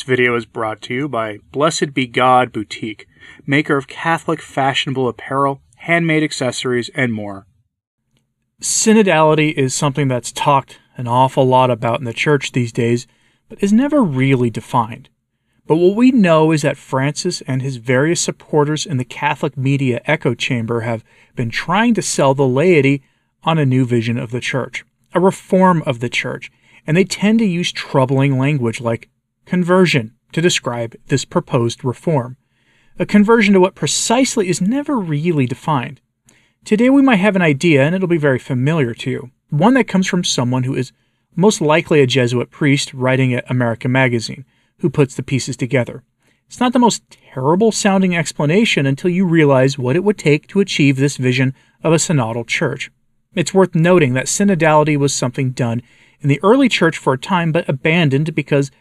this video is brought to you by Blessed Be God Boutique, maker of Catholic fashionable apparel, handmade accessories, and more. Synodality is something that's talked an awful lot about in the church these days, but is never really defined. But what we know is that Francis and his various supporters in the Catholic media echo chamber have been trying to sell the laity on a new vision of the church, a reform of the church, and they tend to use troubling language like conversion to describe this proposed reform. A conversion to what precisely is never really defined. Today we might have an idea, and it'll be very familiar to you, one that comes from someone who is most likely a Jesuit priest writing at America Magazine, who puts the pieces together. It's not the most terrible sounding explanation until you realize what it would take to achieve this vision of a synodal church. It's worth noting that synodality was something done in the early church for a time but abandoned because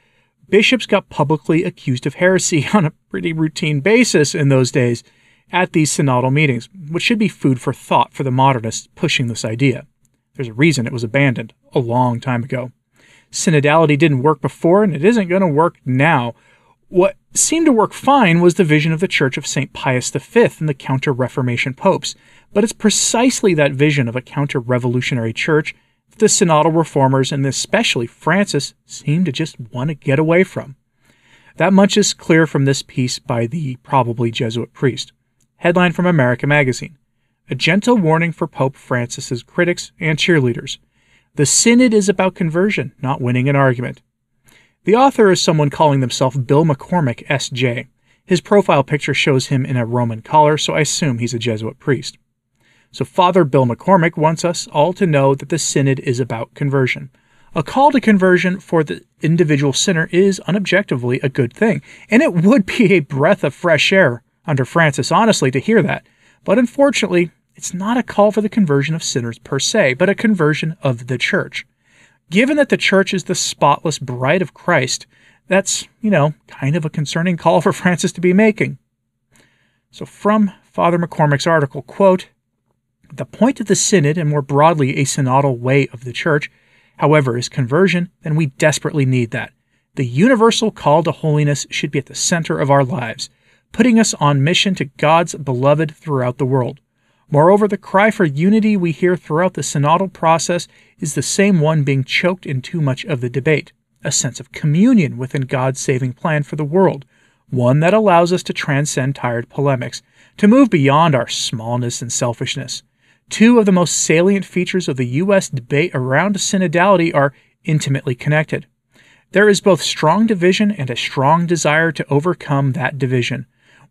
bishops got publicly accused of heresy on a pretty routine basis in those days at these synodal meetings, which should be food for thought for the modernists pushing this idea. There's a reason it was abandoned a long time ago. Synodality didn't work before, and it isn't going to work now. What seemed to work fine was the vision of the Church of St. Pius V and the Counter Reformation popes, but it's precisely that vision of a counter revolutionary church the synodal reformers, and especially Francis, seem to just want to get away from. That much is clear from this piece by the probably Jesuit priest. Headline from America Magazine A gentle warning for Pope Francis's critics and cheerleaders. The synod is about conversion, not winning an argument. The author is someone calling themselves Bill McCormick, S.J. His profile picture shows him in a Roman collar, so I assume he's a Jesuit priest. So Father Bill McCormick wants us all to know that the synod is about conversion. A call to conversion for the individual sinner is unobjectively a good thing, and it would be a breath of fresh air under Francis, honestly, to hear that. But unfortunately, it's not a call for the conversion of sinners per se, but a conversion of the church. Given that the church is the spotless bride of Christ, that's, you know, kind of a concerning call for Francis to be making. So from Father McCormick's article, quote, the point of the synod and more broadly a synodal way of the church, however, is conversion, and we desperately need that. The universal call to holiness should be at the center of our lives, putting us on mission to God's beloved throughout the world. Moreover, the cry for unity we hear throughout the synodal process is the same one being choked in too much of the debate a sense of communion within God's saving plan for the world, one that allows us to transcend tired polemics, to move beyond our smallness and selfishness. Two of the most salient features of the U.S. debate around synodality are intimately connected. There is both strong division and a strong desire to overcome that division.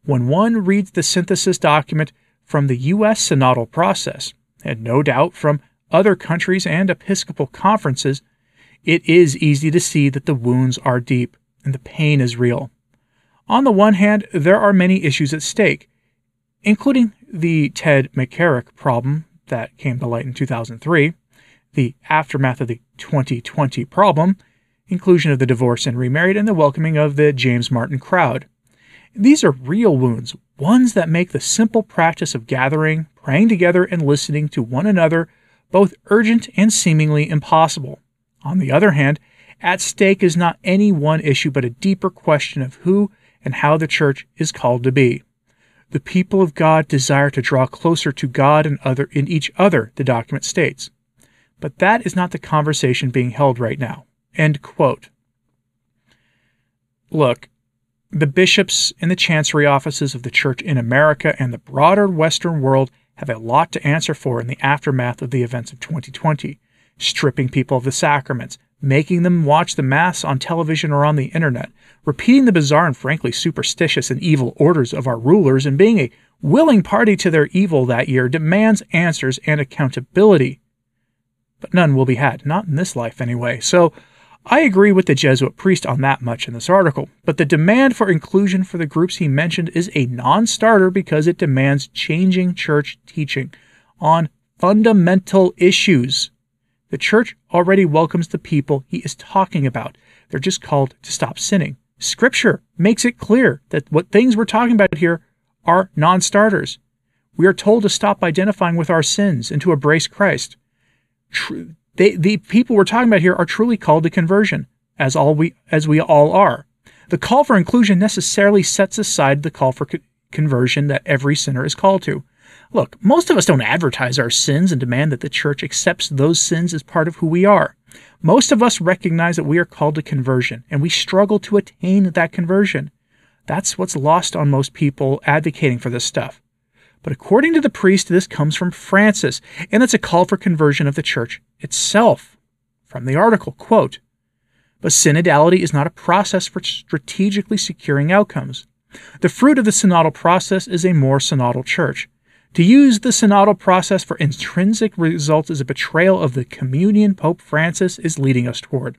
When one reads the synthesis document, from the U.S. synodal process, and no doubt from other countries and episcopal conferences, it is easy to see that the wounds are deep and the pain is real. On the one hand, there are many issues at stake, including the Ted McCarrick problem that came to light in 2003, the aftermath of the 2020 problem, inclusion of the divorced and remarried, and the welcoming of the James Martin crowd. These are real wounds, ones that make the simple practice of gathering, praying together, and listening to one another both urgent and seemingly impossible. On the other hand, at stake is not any one issue but a deeper question of who and how the church is called to be. The people of God desire to draw closer to God and other in each other, the document states. But that is not the conversation being held right now. End quote. Look, the bishops and the chancery offices of the Church in America and the broader Western world have a lot to answer for in the aftermath of the events of 2020, stripping people of the sacraments, making them watch the Mass on television or on the internet, repeating the bizarre and frankly superstitious and evil orders of our rulers, and being a willing party to their evil that year demands answers and accountability. But none will be had, not in this life anyway. So, I agree with the Jesuit priest on that much in this article, but the demand for inclusion for the groups he mentioned is a non starter because it demands changing church teaching on fundamental issues. The church already welcomes the people he is talking about. They're just called to stop sinning. Scripture makes it clear that what things we're talking about here are non starters. We are told to stop identifying with our sins and to embrace Christ. They, the people we're talking about here are truly called to conversion, as all we as we all are. The call for inclusion necessarily sets aside the call for co- conversion that every sinner is called to. Look, most of us don't advertise our sins and demand that the church accepts those sins as part of who we are. Most of us recognize that we are called to conversion, and we struggle to attain that conversion. That's what's lost on most people advocating for this stuff. But according to the priest, this comes from Francis, and it's a call for conversion of the church itself. From the article, quote, but synodality is not a process for strategically securing outcomes. The fruit of the synodal process is a more synodal church. To use the synodal process for intrinsic results is a betrayal of the communion Pope Francis is leading us toward.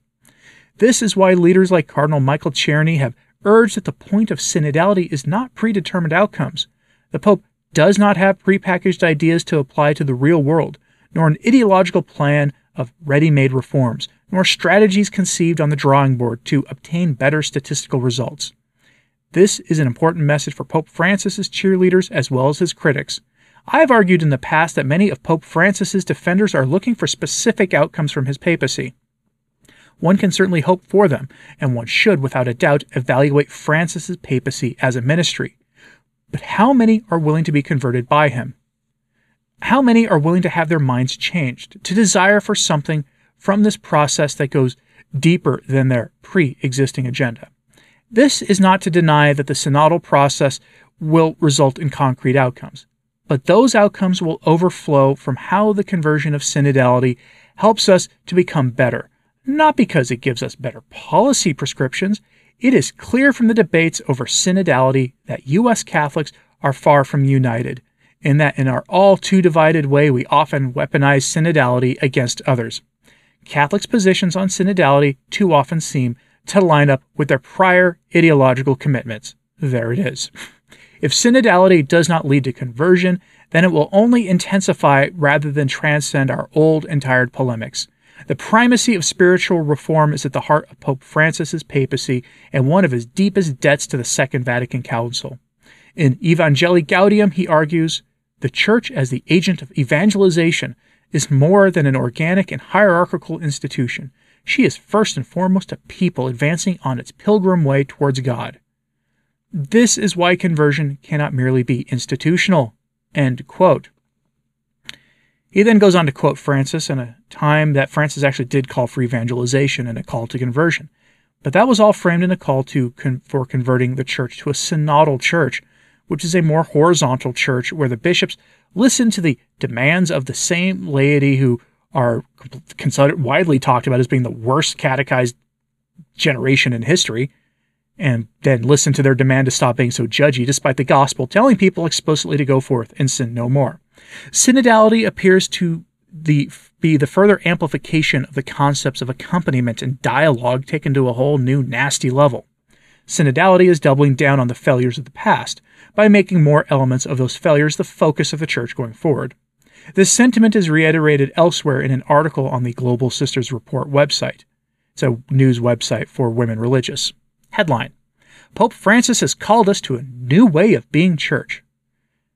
This is why leaders like Cardinal Michael Czerny have urged that the point of synodality is not predetermined outcomes. The Pope does not have prepackaged ideas to apply to the real world, nor an ideological plan of ready made reforms, nor strategies conceived on the drawing board to obtain better statistical results. This is an important message for Pope Francis's cheerleaders as well as his critics. I have argued in the past that many of Pope Francis's defenders are looking for specific outcomes from his papacy. One can certainly hope for them, and one should, without a doubt, evaluate Francis's papacy as a ministry. But how many are willing to be converted by him? How many are willing to have their minds changed, to desire for something from this process that goes deeper than their pre existing agenda? This is not to deny that the synodal process will result in concrete outcomes, but those outcomes will overflow from how the conversion of synodality helps us to become better, not because it gives us better policy prescriptions. It is clear from the debates over synodality that U.S. Catholics are far from united, and that in our all too divided way we often weaponize synodality against others. Catholics' positions on synodality too often seem to line up with their prior ideological commitments. There it is. If synodality does not lead to conversion, then it will only intensify rather than transcend our old and tired polemics. The primacy of spiritual reform is at the heart of Pope Francis's papacy and one of his deepest debts to the Second Vatican Council. In Evangelii Gaudium, he argues, the Church as the agent of evangelization is more than an organic and hierarchical institution. She is first and foremost a people advancing on its pilgrim way towards God. This is why conversion cannot merely be institutional. End quote. He then goes on to quote Francis in a time that Francis actually did call for evangelization and a call to conversion. But that was all framed in a call to con- for converting the church to a synodal church, which is a more horizontal church where the bishops listen to the demands of the same laity who are considered widely talked about as being the worst catechized generation in history, and then listen to their demand to stop being so judgy, despite the gospel telling people explicitly to go forth and sin no more. Synodality appears to the, be the further amplification of the concepts of accompaniment and dialogue taken to a whole new nasty level. Synodality is doubling down on the failures of the past by making more elements of those failures the focus of the church going forward. This sentiment is reiterated elsewhere in an article on the Global Sisters Report website. It's a news website for women religious. Headline Pope Francis has called us to a new way of being church.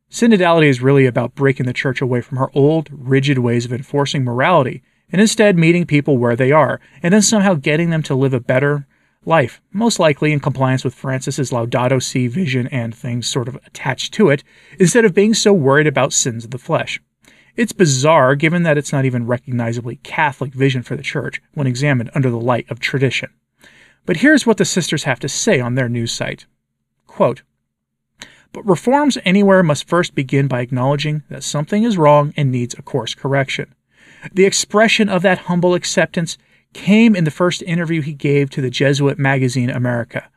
Synodality is really about breaking the church away from her old, rigid ways of enforcing morality and instead meeting people where they are and then somehow getting them to live a better life, most likely in compliance with Francis's Laudato Si vision and things sort of attached to it, instead of being so worried about sins of the flesh. It's bizarre given that it's not even recognizably Catholic vision for the church when examined under the light of tradition. But here's what the sisters have to say on their news site. Quote, but reforms anywhere must first begin by acknowledging that something is wrong and needs a course correction. The expression of that humble acceptance came in the first interview he gave to the Jesuit magazine America.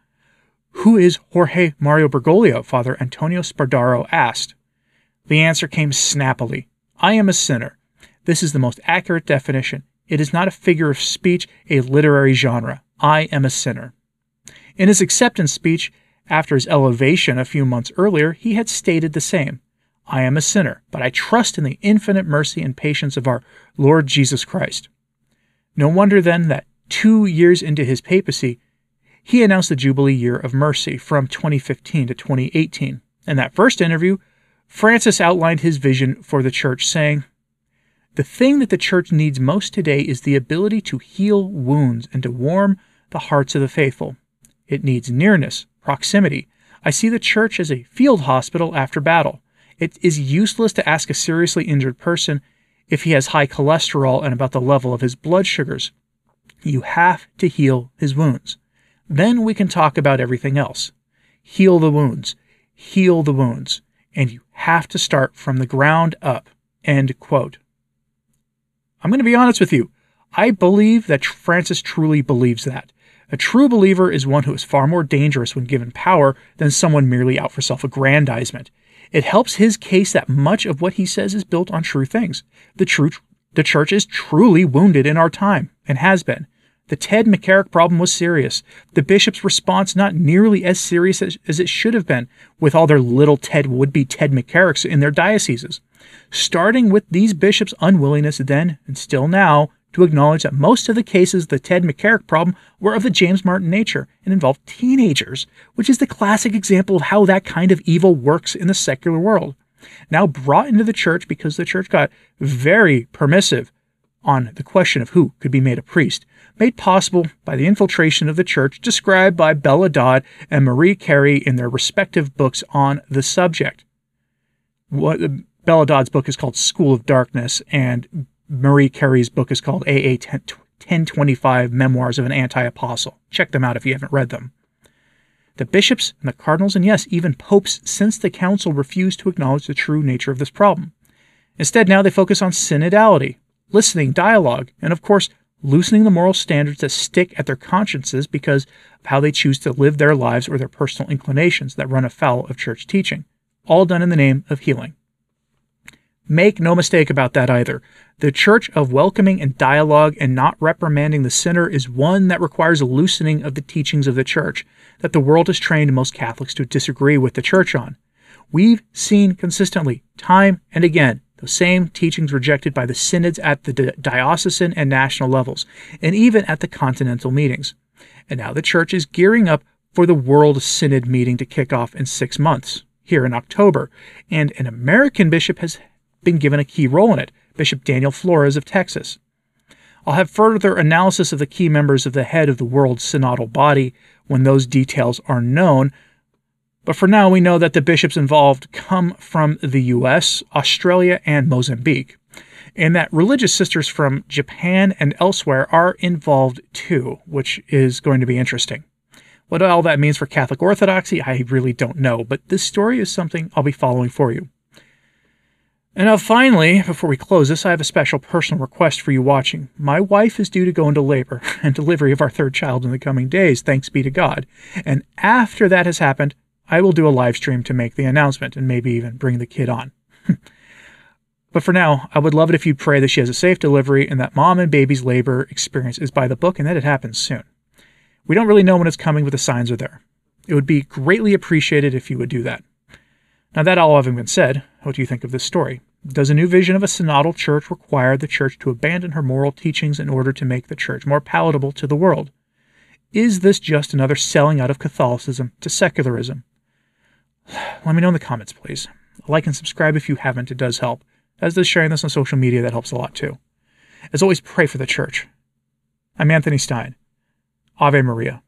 Who is Jorge Mario Bergoglio? Father Antonio Spadaro asked. The answer came snappily I am a sinner. This is the most accurate definition. It is not a figure of speech, a literary genre. I am a sinner. In his acceptance speech, after his elevation a few months earlier, he had stated the same I am a sinner, but I trust in the infinite mercy and patience of our Lord Jesus Christ. No wonder then that two years into his papacy, he announced the Jubilee Year of Mercy from 2015 to 2018. In that first interview, Francis outlined his vision for the church, saying, The thing that the church needs most today is the ability to heal wounds and to warm the hearts of the faithful. It needs nearness, proximity. I see the church as a field hospital after battle. It is useless to ask a seriously injured person if he has high cholesterol and about the level of his blood sugars. You have to heal his wounds. Then we can talk about everything else. Heal the wounds. Heal the wounds. And you have to start from the ground up. End quote. I'm going to be honest with you. I believe that Francis truly believes that. A true believer is one who is far more dangerous when given power than someone merely out for self aggrandizement. It helps his case that much of what he says is built on true things. The, true, the church is truly wounded in our time, and has been. The Ted McCarrick problem was serious. The bishop's response not nearly as serious as, as it should have been, with all their little Ted would be Ted McCarricks in their dioceses. Starting with these bishops' unwillingness then and still now to acknowledge that most of the cases of the Ted McCarrick problem were of the James Martin nature and involved teenagers, which is the classic example of how that kind of evil works in the secular world. Now brought into the church because the church got very permissive on the question of who could be made a priest, made possible by the infiltration of the church described by Bella Dodd and Marie Carey in their respective books on the subject. What Bella Dodd's book is called School of Darkness, and Marie Carey's book is called AA 1025 Memoirs of an Anti Apostle. Check them out if you haven't read them. The bishops and the cardinals, and yes, even popes since the council refused to acknowledge the true nature of this problem. Instead, now they focus on synodality, listening, dialogue, and of course, loosening the moral standards that stick at their consciences because of how they choose to live their lives or their personal inclinations that run afoul of church teaching, all done in the name of healing. Make no mistake about that either. The church of welcoming and dialogue and not reprimanding the sinner is one that requires a loosening of the teachings of the church that the world has trained most Catholics to disagree with the church on. We've seen consistently, time and again, those same teachings rejected by the synods at the diocesan and national levels, and even at the continental meetings. And now the church is gearing up for the World Synod meeting to kick off in six months, here in October, and an American bishop has been given a key role in it, Bishop Daniel Flores of Texas. I'll have further analysis of the key members of the head of the world synodal body when those details are known. But for now, we know that the bishops involved come from the US, Australia, and Mozambique, and that religious sisters from Japan and elsewhere are involved too, which is going to be interesting. What all that means for Catholic Orthodoxy, I really don't know, but this story is something I'll be following for you. And now, finally, before we close this, I have a special personal request for you watching. My wife is due to go into labor and delivery of our third child in the coming days, thanks be to God. And after that has happened, I will do a live stream to make the announcement and maybe even bring the kid on. but for now, I would love it if you'd pray that she has a safe delivery and that mom and baby's labor experience is by the book and that it happens soon. We don't really know when it's coming, but the signs are there. It would be greatly appreciated if you would do that. Now, that all having been said, what do you think of this story? Does a new vision of a synodal church require the church to abandon her moral teachings in order to make the church more palatable to the world? Is this just another selling out of Catholicism to secularism? Let me know in the comments, please. Like and subscribe if you haven't, it does help. As does sharing this on social media, that helps a lot too. As always, pray for the church. I'm Anthony Stine. Ave Maria.